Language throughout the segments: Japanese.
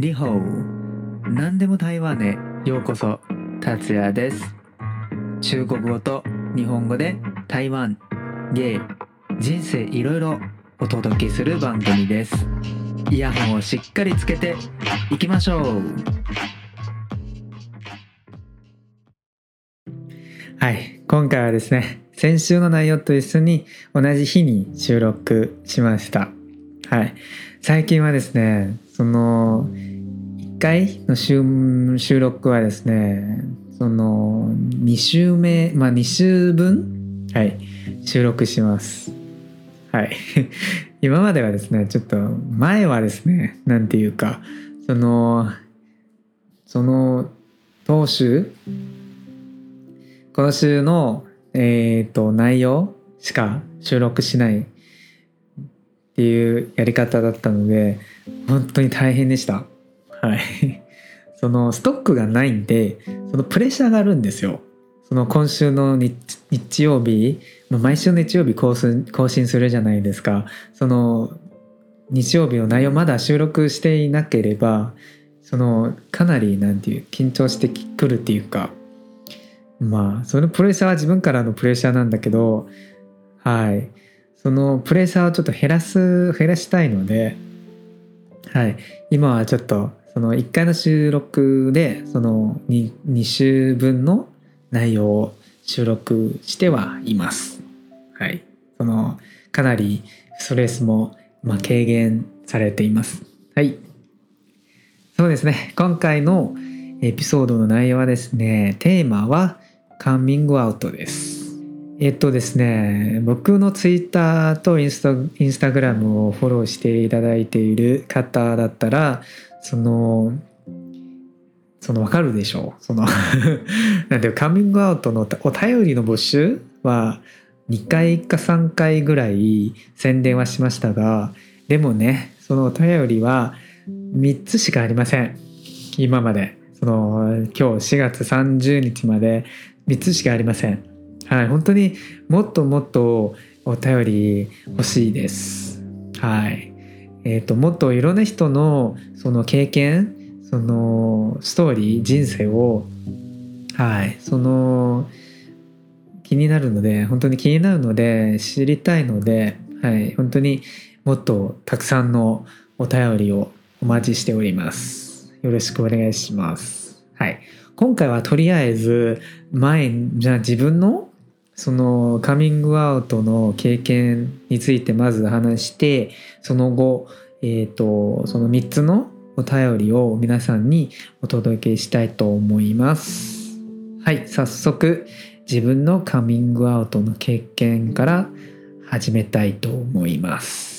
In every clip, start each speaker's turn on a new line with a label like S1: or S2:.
S1: リホー何でも台湾へ。ようこそ達也です。中国語と日本語で台湾芸人生いろいろお届けする番組です。イヤホンをしっかりつけていきましょう。はい今回はですね先週の内容と一緒に同じ日に収録しました。はい最近はですねその回の収録はですねその2週目まあ2週分？はい。収録します。はい。今まではですねちょっと前はですね何て言うかそのその当週？この週のえっ、ー、と内容しか収録しないっていうやり方だったので本当に大変でしたはい。そのストックがないんでそのプレッシャーがあるんですよ。その今週の日曜日毎週の日曜日更新更新するじゃないですか。その日曜日の内容まだ収録していなければそのかなりなんていう緊張してくるっていうか。まあそのプレッシャーは自分からのプレッシャーなんだけどはい。そのプレッシャーをちょっと減らす減らしたいのではい。今はちょっとその1回の収録でその 2, 2週分の内容を収録してはいます。はい。そのかなりストレスもまあ軽減されています。はい。そうですね。今回のエピソードの内容はですねテーマはカンミングアウトです。えっとですね、僕のツイッターとインスタインスタグラムをフォローしていただいている方だったら、その、そのわかるでしょその なんていうカミングアウトのお便りの募集は2回か3回ぐらい宣伝はしましたが、でもね、そのお便りは3つしかありません。今まで。その今日4月30日まで3つしかありません。はい、本当にもっともっとお便り欲しいです。はい。えっ、ー、と、もっといろんな人のその経験、そのストーリー、人生を、はい、その気になるので、本当に気になるので、知りたいので、はい、本当にもっとたくさんのお便りをお待ちしております。よろしくお願いします。はい。今回はとりあえず前じゃあ自分のそのカミングアウトの経験についてまず話してその後、えーと、その3つのお便りを皆さんにお届けしたいと思います。はい早速自分のカミングアウトの経験から始めたいと思います。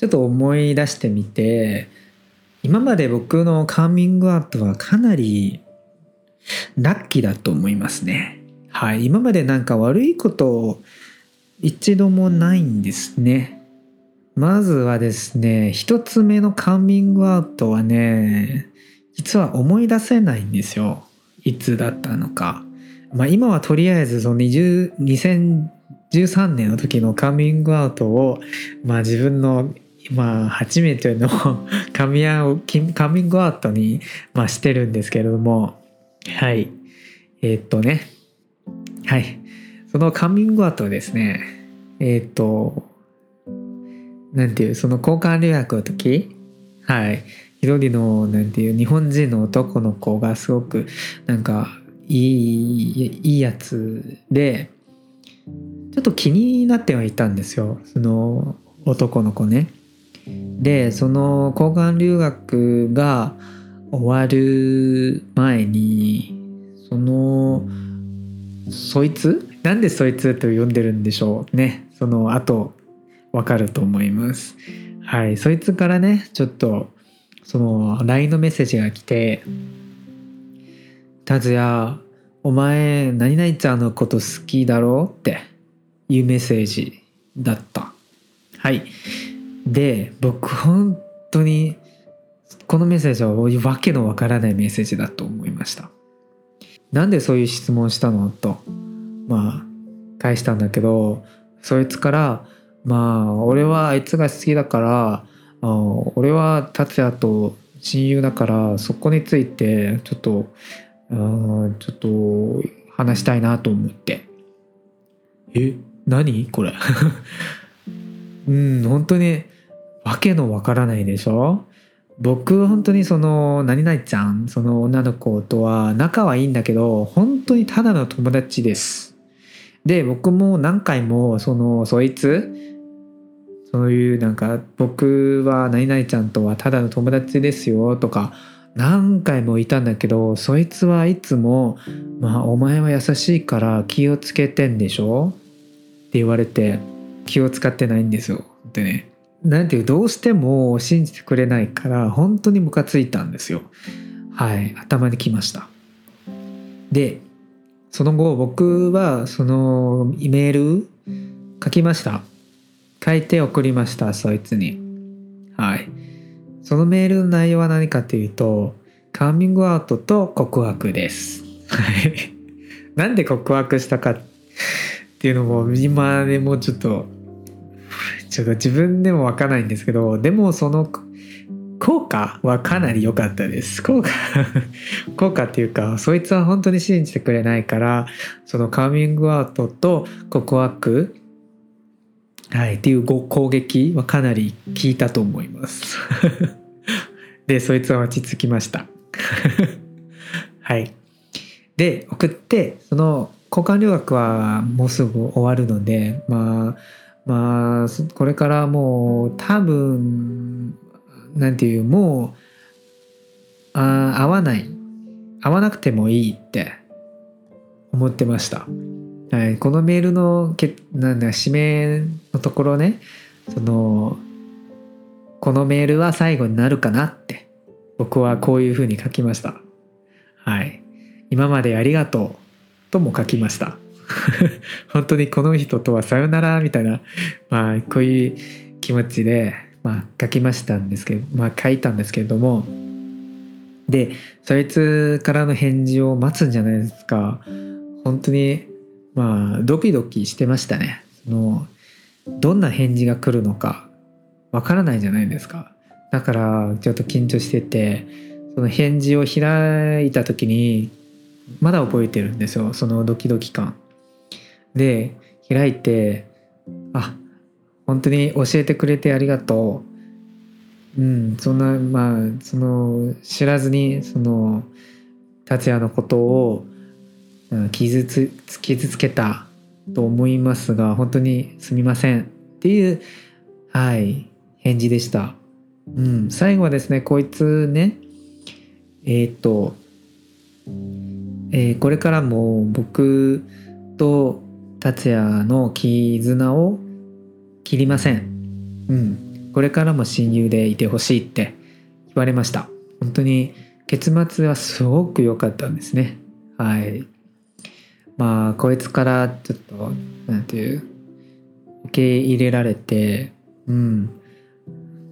S1: ちょっと思い出してみて今まで僕のカーミングアウトはかなりラッキーだと思いますね。はい。今までなんか悪いこと一度もないんですね。まずはですね、一つ目のカーミングアウトはね、実は思い出せないんですよ。いつだったのか。まあ今はとりあえずその20 2013年の時のカーミングアウトを、まあ自分のまあ初めてのカミカミングアウトに、まあ、してるんですけれどもはい。えー、っとね。はい。そのカミングアウトですねえー、っとなんていうその交換留学の時はい。一人のなんていう日本人の男の子がすごくなんかいいいいやつでちょっと気になってはいたんですよ。その男の子ね。でその交換留学が終わる前にそのそいつ？なんでそいつと呼んでるんでしょうね。その後わかると思います。はいそいつからねちょっとその LINE のメッセージが来て「タズヤお前何々ちゃんのこと好きだろ?」っていうメッセージだった。はい。で僕本当にこのメッセージはわけのわからないメッセージだと思いました。なんでそういう質問したのとまあ返したんだけどそいつからまあ俺はあいつが好きだからあ俺は達也と親友だからそこについてちょっとあちょっと話したいなと思って。え？何？これ。うん本当にわけのわからないでしょ？僕本当にその何々ちゃんその女の子とは仲はいいんだけど本当にただの友達です。で僕も何回もそのそいつそういうなんか僕は何々ちゃんとはただの友達ですよとか何回もいたんだけどそいつはいつも「まあお前は優しいから気をつけてんでしょ?」って言われて気を使ってないんですよってねなんていうどうしても信じてくれないから本当にムカついたんですよ。はい。頭にきました。でその後僕はそのメール書きました。書いて送りましたそいつに。はい。そのメールの内容は何かというとカーミングアウトと告白です。はい。なんで告白したかっていうのも今でもちょっとちょっと自分でもわかんないんですけどでもその効果はかなり良かったです。効果 効果っていうかそいつは本当に信じてくれないからそのカーミングアウトと告白はいっていう攻撃はかなり効いたと思います。でそいつは落ち着きました。はい。で送ってその交換留学はもうすぐ終わるのでまあまあこれからもう多分なんていうもうあ合わない合わなくてもいいって思ってました。はい、このメールのけなんだ指名のところねそのこのメールは最後になるかなって僕はこういうふうに書きました。はい。今までありがとうとも書きました。本当にこの人とはさよならみたいな、まあこういう気持ちで、まあ書きましたんですけど、まあ書いたんですけれども、で、そいつからの返事を待つんじゃないですか。本当に、まあドキドキしてましたね。その、どんな返事が来るのかわからないじゃないですか。だからちょっと緊張してて、その返事を開いた時にまだ覚えてるんですよそのドキドキ感で開いてあ本当に教えてくれてありがとううんそんなまあその知らずにその達也のことを傷つ傷つけたと思いますが本当にすみませんっていうはい返事でした。うん、最後はですねこいつねえっ、とえー、これからも僕と達也の絆を切りません。うん。これからも親友でいてほしいって言われました。本当に結末はすごく良かったんですね。はい。まあ、こいつからちょっと、なんていう、受け入れられて、うん。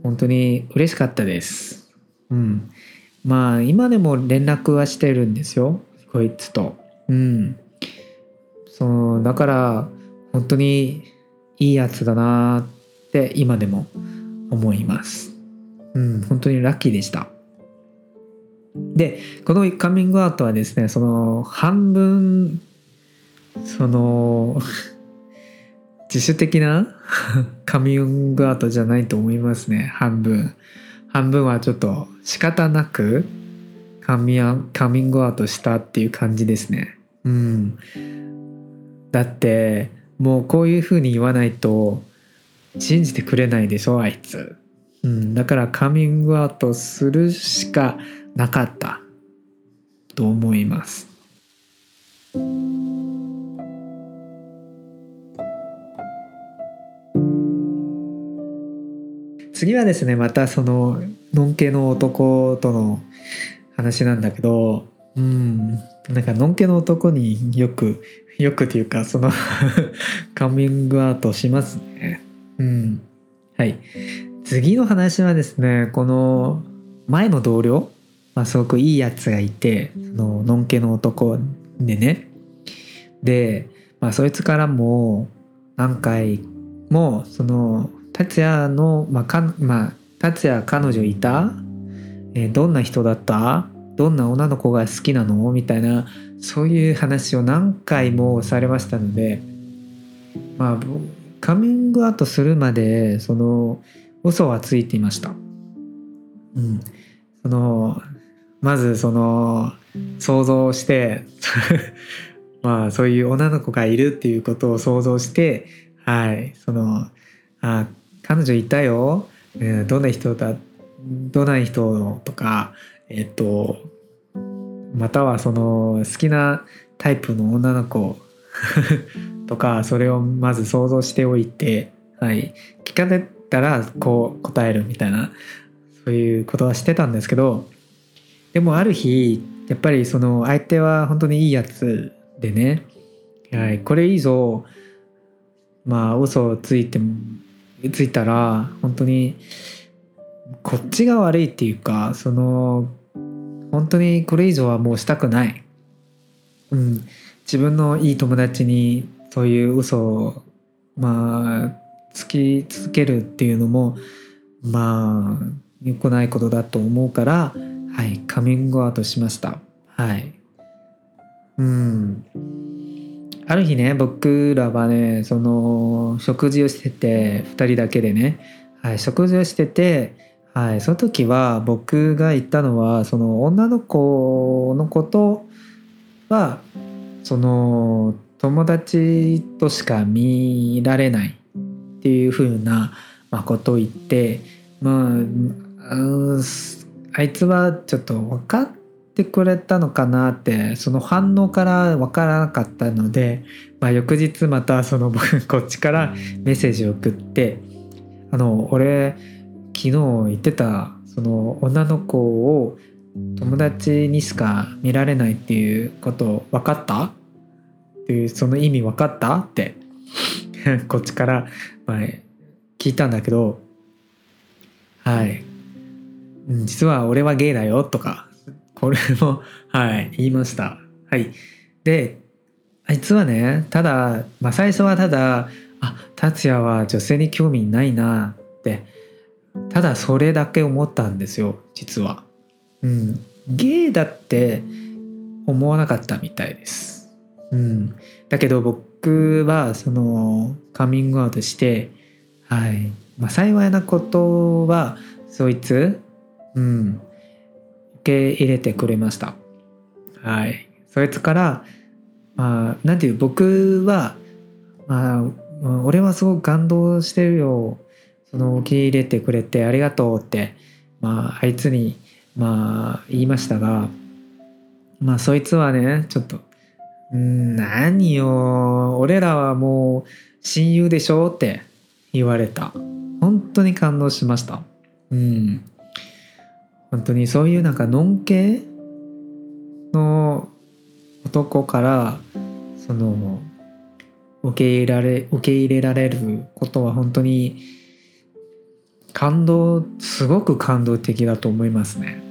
S1: 本当に嬉しかったです。うん。まあ、今でも連絡はしてるんですよ。こいつと。うん。そう、だから、本当にいいやつだなって今でも思います。うん、本当にラッキーでした。で、このカミングアウトはですね、その半分、その、自主的な カミングアウトじゃないと思いますね、半分。半分はちょっと仕方なくカミカミングアウトしたっていう感じですね。うん。だってもうこういうふうに言わないと信じてくれないでしょあいつ。うん、だからカミングアウトするしかなかったと思います。次はですねまたそののんけの男との話なんだけどうんなんかのんけの男によくよくというかその カミングアウトしますね。うん。はい。次の話はですねこの前の同僚、まあ、すごくいいやつがいてそののんけの男でね。でまあそいつからも何回もその達也のまあかまあ達也彼女いた、えーどんな人だった？どんな女の子が好きなの？みたいなそういう話を何回もされましたのでまあカミングアウトするまでその嘘はついていました。うん、そのまずその想像して まあそういう女の子がいるっていうことを想像してはい。そのあ彼女いたよ、えーどんな人だ？どんな人とかえっとまたはその好きなタイプの女の子 とかそれをまず想像しておいて、はい、聞かれたらこう答えるみたいなそういうことはしてたんですけどでもある日やっぱりその相手は本当にいいやつでね、はい、これ以上まあ嘘をついてついたら本当にこっちが悪いっていうかその本当にこれ以上はもうしたくない、うん、自分のいい友達にそういう嘘をまあつき続けるっていうのもまあ良くないことだと思うからはい。カミングアウトしました。はい。うん。ある日ね僕らはねその食事をしてて2人だけでね、はい、食事をしててはい、その時は僕が言ったのはその女の子のことはその友達としか見られないっていう風なことを言ってまあうんあいつはちょっと分かってくれたのかなってその反応から分からなかったので、まあ、翌日またその僕こっちからメッセージを送って「あの俺昨日言ってたその女の子を友達にしか見られないっていうこと分かった？っていうその意味分かった？って。こっちから、まあ、聞いたんだけど。はい。実は俺はゲイだよとかこれもはい言いました。はい。であいつはねただ、まあ、最初はただあ達也は女性に興味ないなってただそれだけ思ったんですよ実は。うん、ゲイだって思わなかったみたいです。うん、だけど僕はそのカミングアウトして、はいまあ、幸いなことはそいつ、うん、受け入れてくれました。はい、そいつから、まあ、なんていう僕は、まあ、俺はすごく感動してるよその受け入れてくれてありがとうって、まあ、あいつに、まあ、言いましたが、まあ、そいつはね、ちょっと、ん何よ、俺らはもう親友でしょって言われた。本当に感動しました。うん。本当にそういうなんか、のんけの男から、その、受け入れられ、受け入れられることは本当に、感動すごく感動的だと思いますね。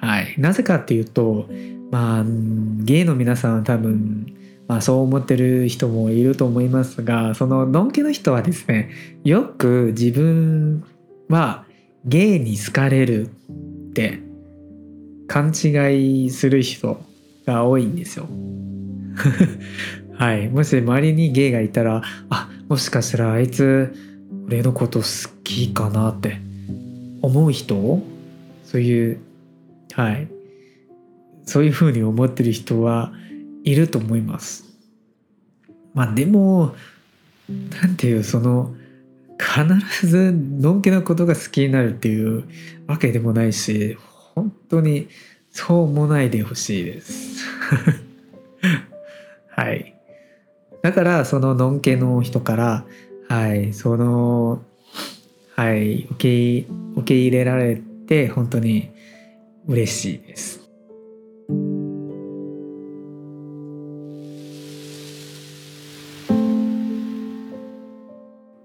S1: はい、なぜかっていうとまあゲイの皆さんは多分、まあ、そう思ってる人もいると思いますがそののんけの人はですねよく自分はゲイに好かれるって勘違いする人が多いんですよ。はい、もし周りにゲイがいたらあもしかしたらあいつ俺のこと好きかなって思う人？そういうはい。そういうふうに思ってる人はいると思います。まあでもなんていうその必ずのんけのことが好きになるっていうわけでもないし本当にそう思わないでほしいです。はい。だからそののんけの人からはい、その、はい、受け受け入れられて本当に嬉しいです。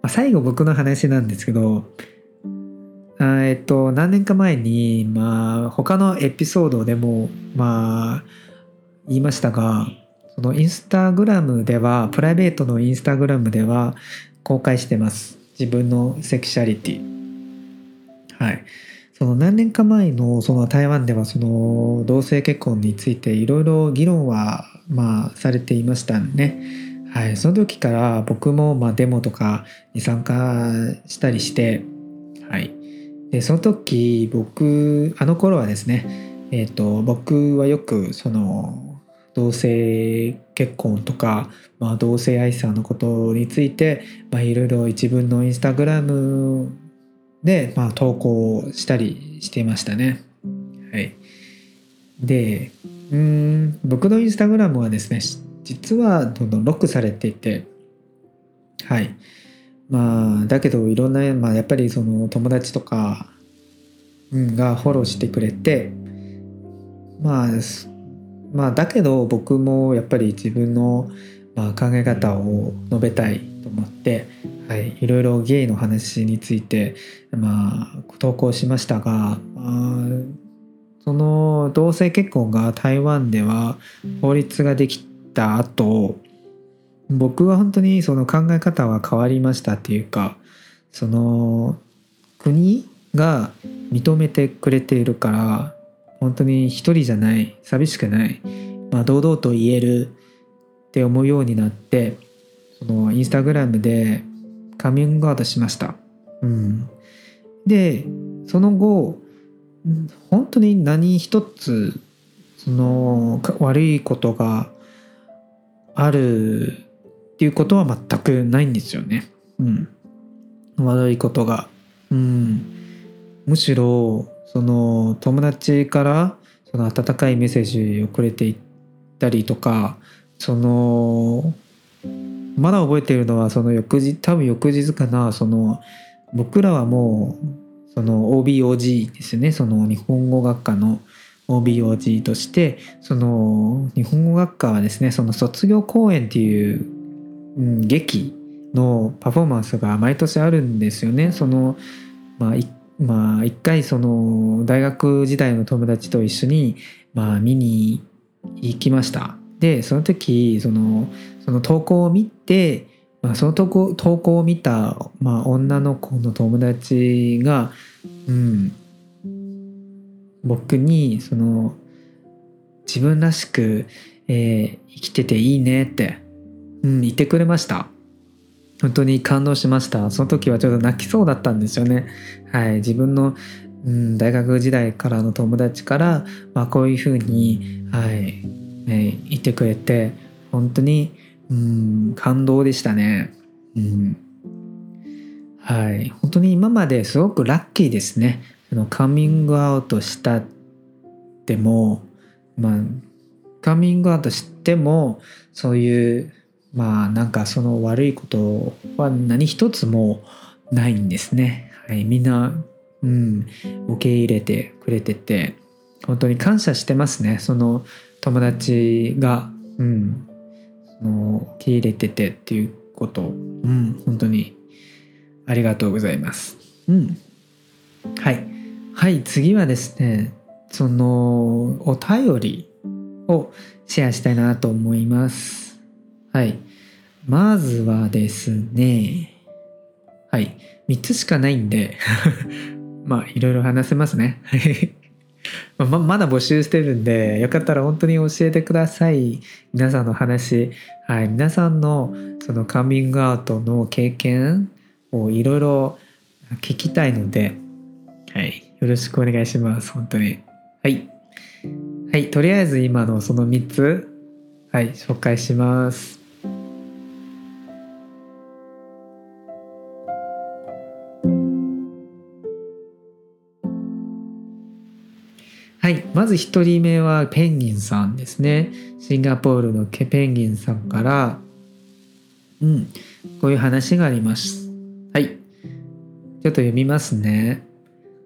S1: 最後僕の話なんですけど、えっと何年か前にまあ他のエピソードでもまあ言いましたが、そのインスタグラムではプライベートのインスタグラムでは公開してます。自分のセクシャリティ。はい。その何年か前のその台湾ではその同性結婚についていろいろ議論はまあされていましたね。はい、その時から僕もまデモとかに参加したりして、はい、でその時僕あの頃はですね、えーと、僕はよくその同性結婚とか、まあ、同性愛さんのことについていろいろ一文のインスタグラムで、まあ、投稿したりしていましたね。はい、でうん僕のインスタグラムはですね実はどんどんロックされていてはいまあだけどいろんな、まあ、やっぱりその友達とか、うん、がフォローしてくれてまあまあだけど僕もやっぱり自分の、まあ、考え方を述べたいと思って、はい、いろいろゲイの話について、まあ、投稿しましたが、まあ、その同性結婚が台湾では法律ができた後僕は本当にその考え方は変わりましたっていうかその国が認めてくれているから本当に一人じゃない寂しくない、まあ、堂々と言えるって思うようになってそのインスタグラムでカミングアウトしました。うん、でその後本当に何一つその悪いことがあるっていうことは全くないんですよね。うん。悪いことが。うん。むしろ、その友達からその温かいメッセージをくれていったりとか、その、まだ覚えているのはその翌日、多分翌日かな、その、僕らはもう、その OBOG ですね、その日本語学科の OBOG としてその日本語学科はですねその卒業公演っていう、うん、劇のパフォーマンスが毎年あるんですよね。そのまあまあ、一回その大学時代の友達と一緒に、まあ、見に行きました。でその時そのその投稿を見て、まあ、その投稿投稿を見た、まあ、女の子の友達が、うん、僕にその自分らしく、えー、生きてていいねって、うん、言ってくれました本当に感動しました。その時はちょっと泣きそうだったんですよね。はい。自分の、うん、大学時代からの友達から、まあ、こういうふうに、はいね、言ってくれて本当に、うん、感動でしたね。うん。はい。本当に今まですごくラッキーですね。そのカミングアウトしたってもまあカミングアウトしてもそういうまあなんかその悪いことは何一つもないんですね。はい、みんな、うん、受け入れてくれてて本当に感謝してますね。その友達が、うん、その受け入れててっていうこと。うん、本当にありがとうございます。うん、はい。はい次はですねそのお便りをシェアしたいなと思います。はいまずはですねはい3つしかないんで まあいろいろ話せますね ままだ募集してるんでよかったら本当に教えてください皆さんの話はい皆さんのそのカミングアウトの経験をいろいろ聞きたいのではいよろしくお願いします。本当に。はい。はい。とりあえず今のその3つ、はい、紹介します。はい。まず1人目はペンギンさんですね。シンガポールのケペンギンさんから、うん。こういう話があります。はい。ちょっと読みますね。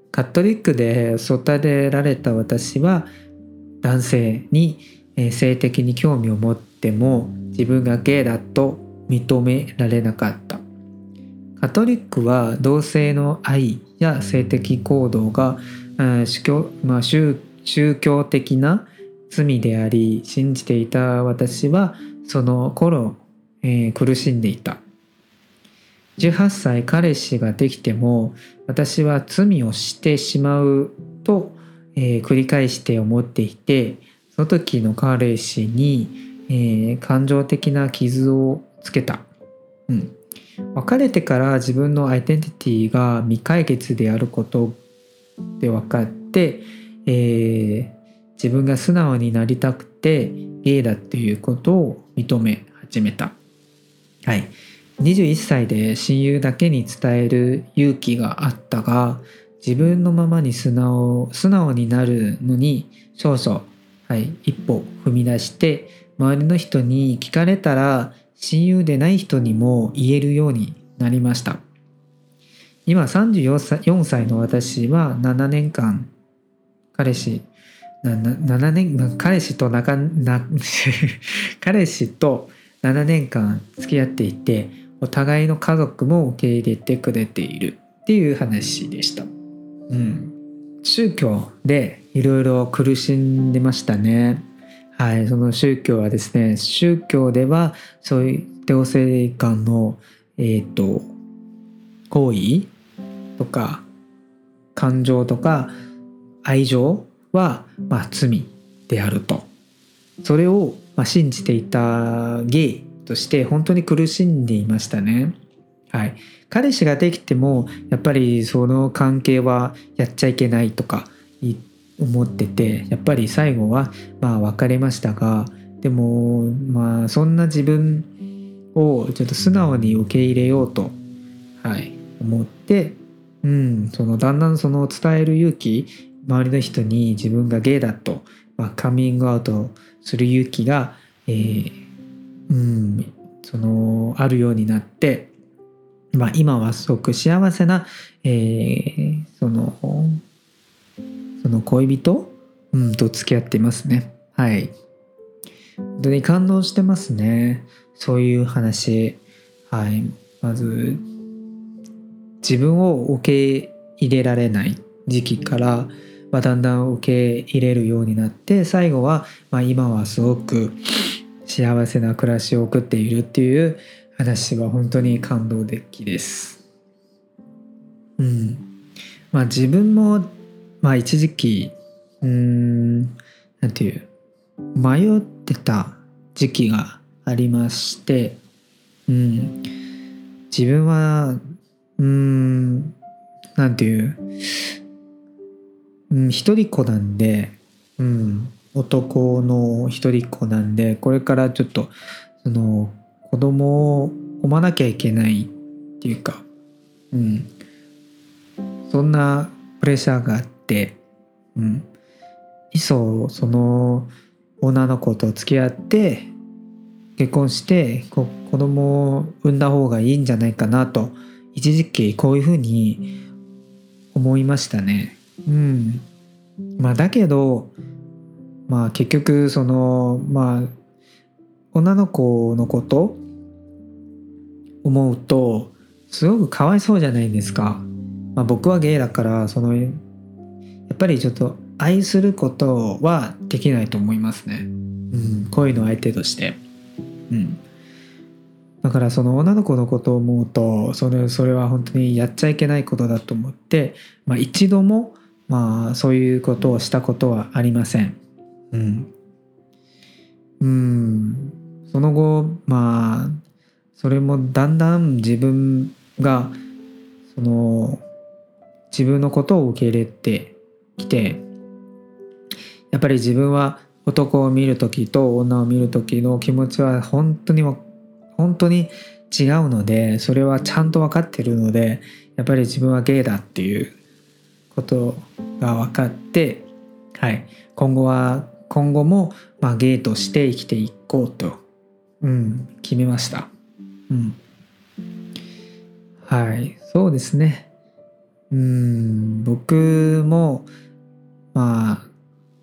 S1: カトリックで育てられた私は男性に性的に興味を持っても自分がゲイだと認められなかったカトリックは同性の愛や性的行動が宗教,、まあ、宗宗教的な罪であり信じていた私はその頃、えー、苦しんでいた。18歳彼氏ができても私は罪をしてしまうと、えー、繰り返して思っていてその時の彼氏に、えー、感情的な傷をつけた、うん、別れてから自分のアイデンティティが未解決であることで分かって、えー、自分が素直になりたくてゲイだっていうことを認め始めた。はい。21歳で親友だけに伝える勇気があったが自分のままに素直素直になるのに少々、はい、一歩踏み出して周りの人に聞かれたら親友でない人にも言えるようになりました今34歳 ,4 歳の私は7年間彼氏7年彼氏と仲な 彼氏と7年間付き合っていてお互いの家族も受け入れてくれているっていう話でした。うん、宗教でいろいろ苦しんでましたね。はい、その宗教はですね宗教ではそういう同性間のえっ、ー、と行為とか感情とか愛情は、まあ、罪であるとそれを、まあ、信じていたゲイとして本当に苦しんでいましたね。はい、彼氏ができてもやっぱりその関係はやっちゃいけないとか思っててやっぱり最後はまあ別れましたがでもまあそんな自分をちょっと素直に受け入れようと、はい、思って、うん、そのだんだんその伝える勇気周りの人に自分がゲイだと、まあ、カミングアウトする勇気が、えー、うん、そのあるようになって、まあ、今はすごく幸せな、えー、そのその恋人、うん、と付き合っていますね。はい。本当に感動してますね。そういう話。はい。まず、自分を受け入れられない時期から、まあ、だんだん受け入れるようになって最後は、まあ、今はすごく幸せな暮らしを送っているっていう話は本当に感動的です。うん。まあ自分もまあ一時期うんなんていう迷ってた時期がありましてうん自分はうんなんていううん一人っ子なんでうん男の一人っ子なんでこれからちょっとその子供を産まなきゃいけないっていうかうんそんなプレッシャーがあって、うん、いっそその女の子と付き合って結婚して子供を産んだ方がいいんじゃないかなと一時期こういうふうに思いましたね。うん。まあだけどまあ結局そのまあ女の子のこと思うとすごくかわいそうじゃないですか。まあ、僕はゲイだからそのやっぱりちょっと愛することはできないと思いますね。うん、恋の相手として。うん。だからその女の子のことを思うとそれそれは本当にやっちゃいけないことだと思って、まあ、一度もまあそういうことをしたことはありません。うん。うん。その後まあそれもだんだん自分がその自分のことを受け入れてきてやっぱり自分は男を見る時と女を見る時の気持ちは本当に本当に違うのでそれはちゃんと分かってるのでやっぱり自分はゲイだっていうことが分かってはい今後は今後も、まあ、ゲイとして生きていこうと、うん、決めました。うん。はい、そうですね。うん、僕も、まあ、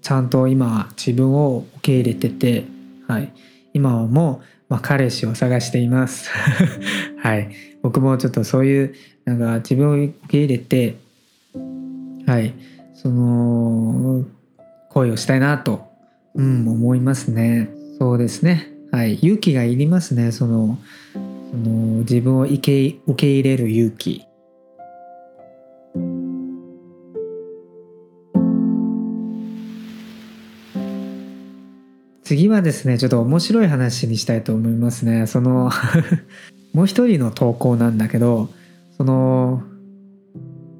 S1: ちゃんと今自分を受け入れてて、はい、今も、まあ、彼氏を探しています。はい、僕もちょっとそういうなんか自分を受け入れて、はい、その恋をしたいなとうん。思いますね。そうですね。はい。勇気がいりますね。そのその自分を受け受け入れる勇気。次はですねちょっと面白い話にしたいと思いますね。その もう一人の投稿なんだけどその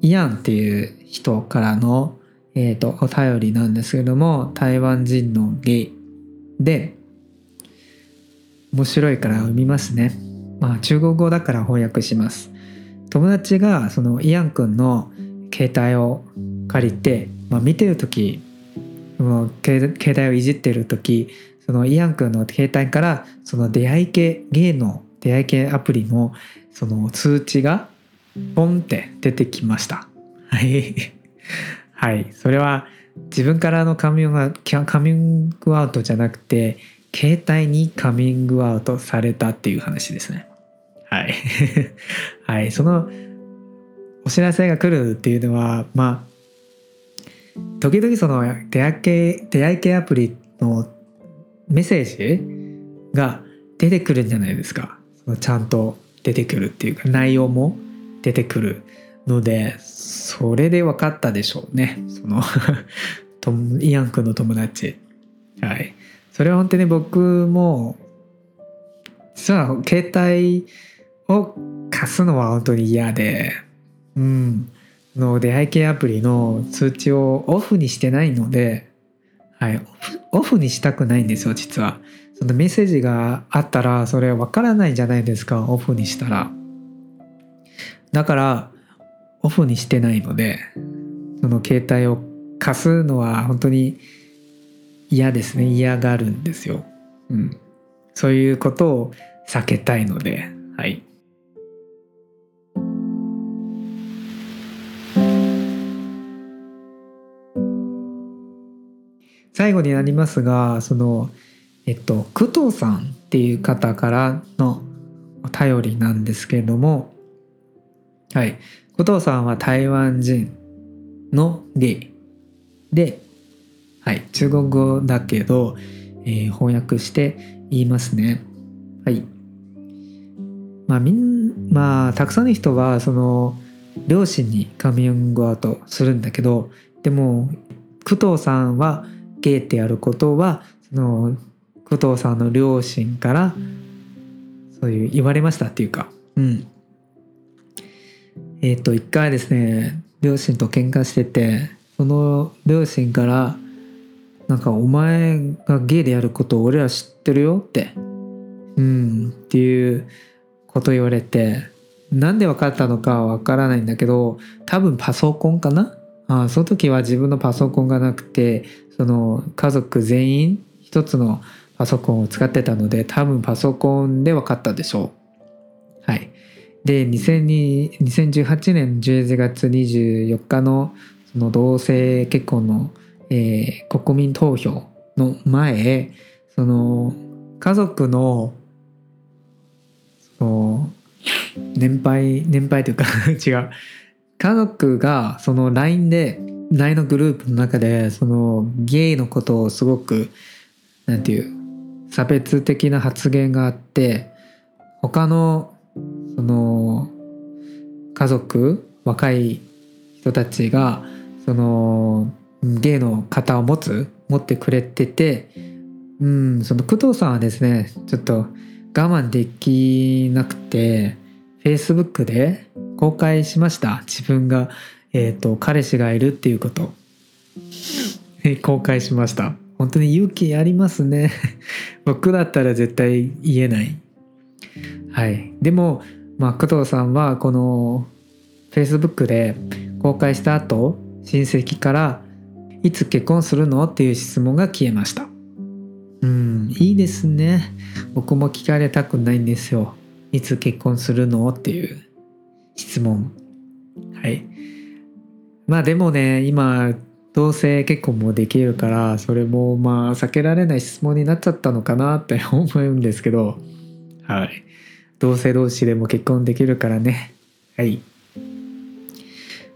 S1: イアンっていう人からの、えーと、お便りなんですけども台湾人のゲイで面白いから読みますね。まあ中国語だから翻訳します。友達がそのイアンくんの携帯を借りて、まあ、見てる時携帯をいじってる時そのイアン君の携帯からその出会い系ゲイの出会い系アプリのその通知がポンって出てきました。はい。はい。それは自分からのカミングカミングアウトじゃなくて携帯にカミングアウトされたっていう話ですね。はい。はい。そのお知らせが来るっていうのはまあ時々その出会い系出会い系アプリのメッセージが出てくるんじゃないですか。そのちゃんと出てくるっていうか内容も出てくる。のでそれで分かったでしょうね。その イアン君の友達。はい。それは本当に僕も実は携帯を貸すのは本当に嫌でうん。の出会い系アプリの通知をオフにしてないので、はい、オフにしたくないんですよ実は。そのメッセージがあったらそれわからないじゃないですかオフにしたら。だからオフにしてないのでその携帯を貸すのは本当に嫌ですね。嫌がるんですよ。うん、そういうことを避けたいのではい。最後になりますがそのえっと工藤さんっていう方からのお便りなんですけれどもはい。工藤さんは台湾人のゲイ。で、はい、中国語だけど、えー、翻訳して言いますね。はい。まあみんまあたくさんの人はその両親にカミングアウトするんだけどでも工藤さんはゲイってやることはその工藤さんの両親からそういう言われましたっていうか。うん。えっ、ー、と一回ですね両親と喧嘩しててその両親からなんかお前がゲイでやることを俺ら知ってるよってうんっていうこと言われてなんで分かったのかは分からないんだけど多分パソコンかな？あその時は自分のパソコンがなくてその家族全員一つのパソコンを使ってたので多分パソコンで分かったでしょう。はい。で2018年11月24日のその同性結婚の、えー、国民投票の前その家族のその年配年配というか 違う。家族がその LINE で LINE のグループの中でそのゲイのことをすごくなんていう差別的な発言があって他のその家族若い人たちがそのゲイの方を持つ持ってくれててうんその工藤さんはですねちょっと我慢できなくて Facebook で公開しました。自分がえっ、ー、と彼氏がいるっていうこと。公開しました。本当に勇気ありますね。僕だったら絶対言えない。はい。でもまあ工藤さんはこの Facebook で公開した後親戚から「いつ結婚するの?」っていう質問が消えました。うんいいですね。僕も聞かれたくないんですよいつ結婚するの？っていう質問。はい。まあでもね今同性結婚もできるからそれもまあ避けられない質問になっちゃったのかなって思うんですけど。はい。同性同士でも結婚できるからねはい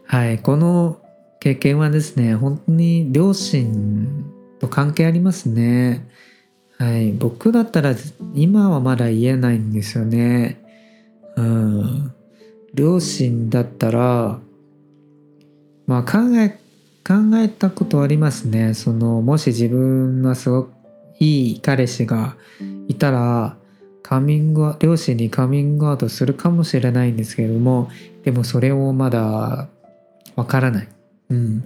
S1: はいこの経験はですね本当に両親と関係ありますね。はい。僕だったら今はまだ言えないんですよね。うん。両親だったら、まあ考え、考えたことありますね。その、もし自分がすごくいい彼氏がいたら、カミング両親にカミングアウトするかもしれないんですけれども、でもそれをまだわからない。うん。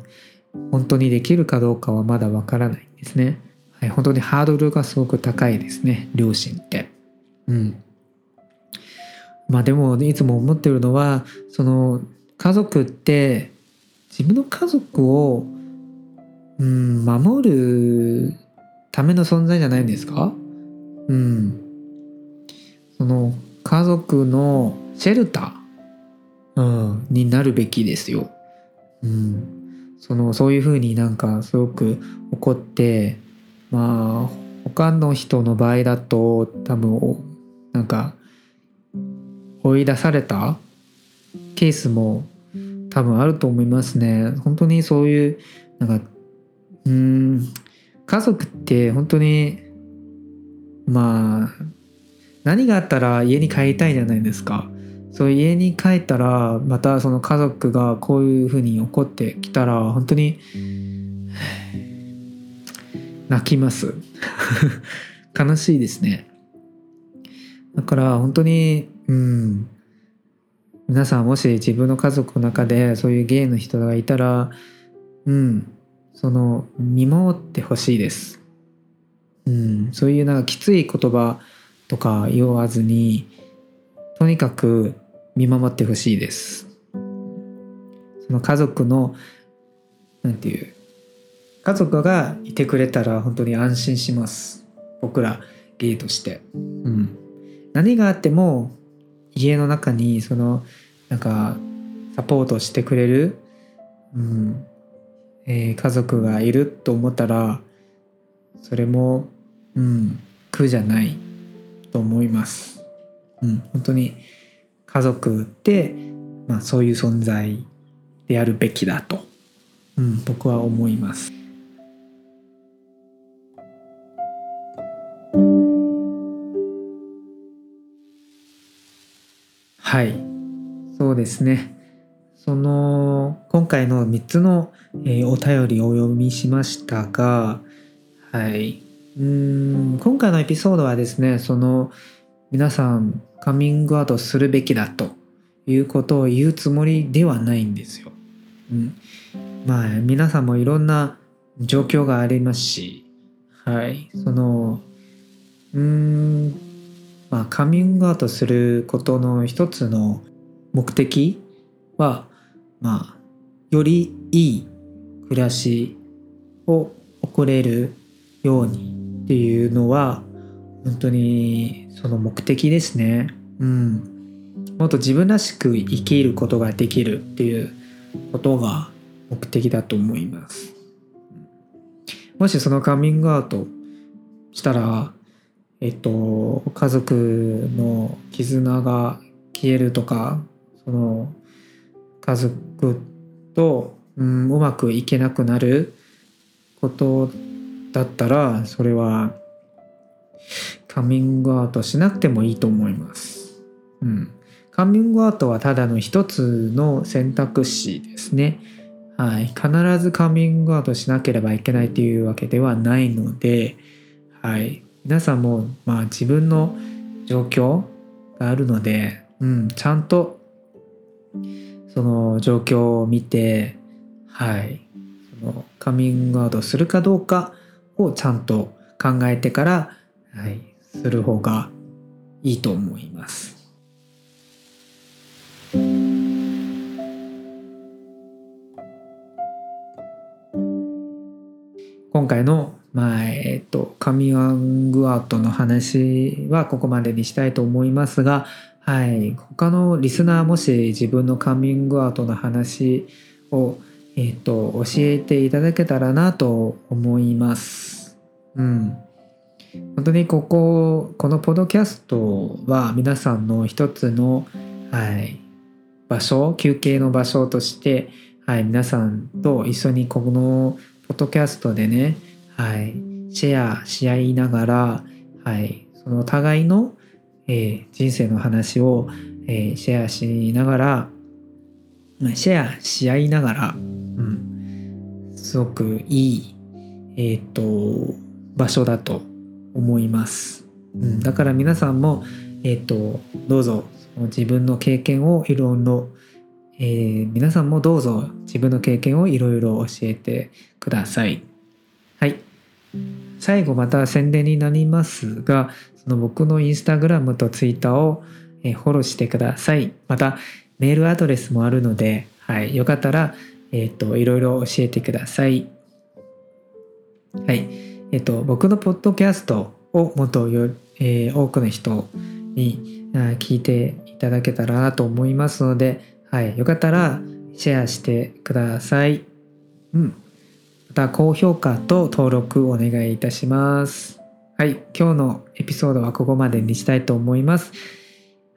S1: 本当にできるかどうかはまだわからないんですね。はい、本当にハードルがすごく高いですね、両親って。うん。まあでも、いつも思ってるのは、その、家族って、自分の家族を、うん、守るための存在じゃないんですか？うん。その、家族のシェルター、うん、になるべきですよ。うん。そのそういうふうになんかすごく怒ってまあ他の人の場合だと多分なんか追い出されたケースも多分あると思いますね。本当にそういうなんかうん家族って本当にまあ何があったら家に帰りたいじゃないですか。そう家に帰ったらまたその家族がこういうふうに怒ってきたら本当に 泣きます。悲しいですね。だから本当にうん。皆さんもし自分の家族の中でそういうゲイの人がいたらうん。その見守ってほしいです。うん。そういうなんかきつい言葉とか言わずにとにかく見守ってほしいです。その家族のなんていう家族がいてくれたら本当に安心します。僕らゲイとして、うん、何があっても家の中にそのなんかサポートしてくれる、うんえー、家族がいると思ったらそれも、うん、苦じゃない。と思います、うん、本当に家族って、まあ、そういう存在であるべきだと、うん、僕は思います。はい。そうですね。その今回の3つの、えー、お便りをお読みしましたがはい今回のエピソードはですねその皆さんカミングアウトするべきだということを言うつもりではないんですよ。うん、まあ皆さんもいろんな状況がありますし、はい、そのうん。まあカミングアウトすることの一つの目的はまあよりいい暮らしを送れるようにっていうのは本当にその目的ですね。うん。もっと自分らしく生きることができるっていうことが目的だと思います。もしそのカミングアウトしたら、えっと、家族の絆が消えるとか、その家族と、うん、うまくいけなくなることだったら、それはカミングアウトしなくてもいいと思います。うん。カミングアウトはただの一つの選択肢ですね。はい。必ずカミングアウトしなければいけないというわけではないので、はい。皆さんも、まあ自分の状況があるので、うん、ちゃんとその状況を見て、はい。そのカミングアウトするかどうかをちゃんと考えてから、はい。する方がいいと思います。今回の、まあえっと、カミングアウトの話はここまでにしたいと思いますが、はい、他のリスナーもし自分のカミングアウトの話を、えっと、教えていただけたらなと思います。うん。本当にこここのポドキャストは皆さんの一つの、はい、場所休憩の場所として、はい、皆さんと一緒にこのポッドキャストでね、はい、シェアし合いながら、はい、その互いの、えー、人生の話を、えー、シェアしながら、シェアし合いながら、うん、すごくいい、えー、っと、場所だと思います。うん、だから皆さんも、えー、っと、どうぞ自分の経験をいろいろ、えー、皆さんもどうぞ自分の経験をいろいろ教えてください。はい。最後また宣伝になりますが、その僕のインスタグラムとツイッターをフォローしてください。また、メールアドレスもあるので、はい、よかったら、えっ、ー、と、いろいろ教えてください。はい。えっ、ー、と、僕のポッドキャストをもっとよ、えー、多くの人に聞いていただけたらなと思いますので、はい、よかったらシェアしてください。うん。また高評価と登録お願いいたします。はい、今日のエピソードはここまでにしたいと思います。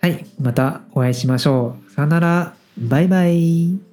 S1: はい、またお会いしましょう。さよなら。バイバイ。